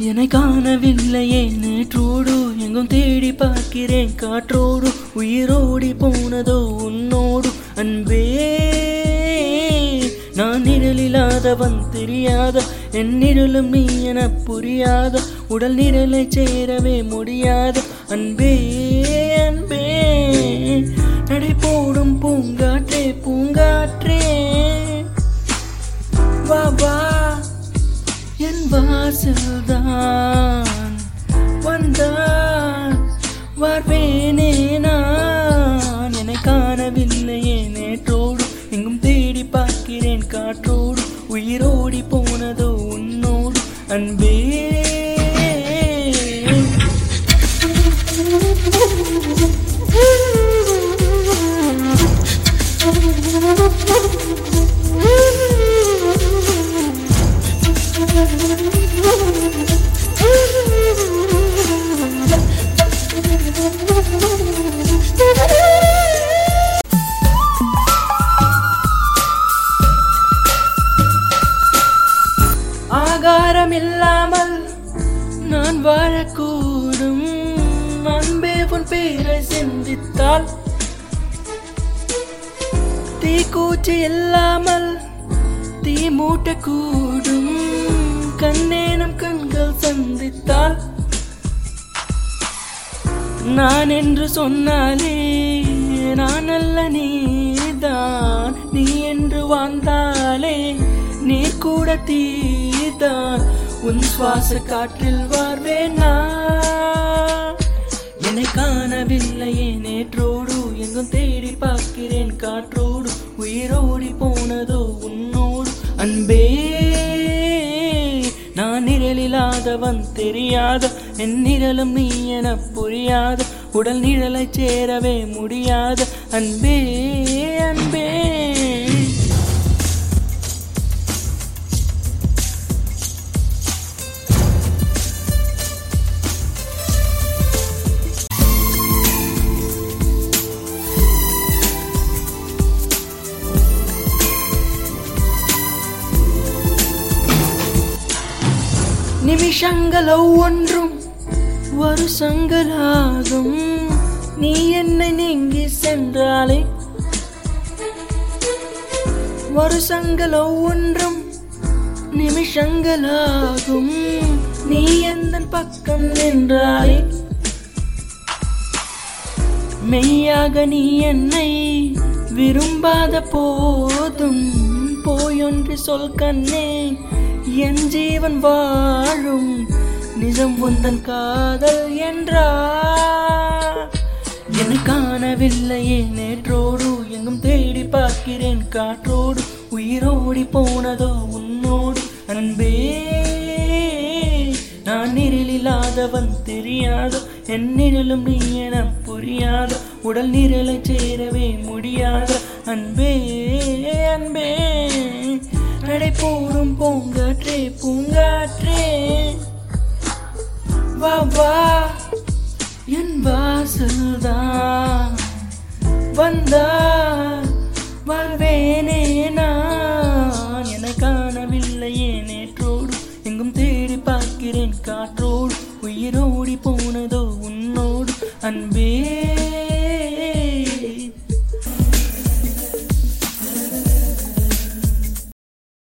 என்னை காணவில்லையே நேற்றோடு எங்கும் தேடி பார்க்கிறேன். காற்றோடு உயிரோடி போனதோ உன்னோடு அன்பே. நான் நிழலில்லாதவன் தெரியாத. என் நிழலும் நீ என புரியாத. உடல் நிழலை சேரவே முடியாத. அன்பே அன்பே. நடை என் வாசல்தான் வந்தான் நான். என்னை காணவில்லையே நேற்றோடு எங்கும் தேடி பார்க்கிறேன் காற்றோடு உயிரோடி போனதோ உன்னோடு அன்பே. ஆகாரம் இல்லாமல் நான் வாழக்கூடும். அன்பே உன் பேரை சிந்தித்தால் தீக்கூச்சி இல்லாமல் தீ மூட்டக்கூடும். சந்தித்தால் நான் என்று சொன்னாலே நான் அல்ல நீதான். நீ என்று வாழ்ந்தாலே நீ கூட தீதான் உன் சுவாச காற்றில் வாழ்வேனா என்னை காணவில்லையே நேற்றோடு எங்கும் தேடி பார்க்கிறேன் காற்றோ நான் நிழலில்லாதவன் தெரியாத என் நிழலும் நீ என புரியாத. உடல் நிழலை சேரவே முடியாத. அன்பே நிமிஷங்கள் ஒவ்வொன்றும் வருஷங்களாகும். நீ என்னை நீங்கி சென்றாலே. வருஷங்கள் ஒவ்வொன்றும் நிமிஷங்களாகும். நீ எந்த பக்கம் நின்றாலே மெய்யாக நீ என்னை விரும்பாத போதும் போயொன்று சொல் கண்ணே. என் ஜீவன் வாழும் நிஜம் உந்தன் காதல் என்றா? என்ன காணவில்லையே நேற்றோடு எங்கும் தேடி பார்க்கிறேன்? காற்றோடு உயிரோடி போனதோ உன்னோடு? அன்பே நான் நிரலில்லாதவன் தெரியாதோ? என் நிழலும் நீ என புரியாத? உடல் நிரலை சேரவே முடியாத? அன்பே அன்பே நடை போரும் போம் வந்தால் வருவேனே நான். என காணவில்லையே நேற்றோடு எங்கும் தேடி பார்க்கிறேன் காற்றோடு. உயிரோடி போனதோ உன்னோடு. அன்பே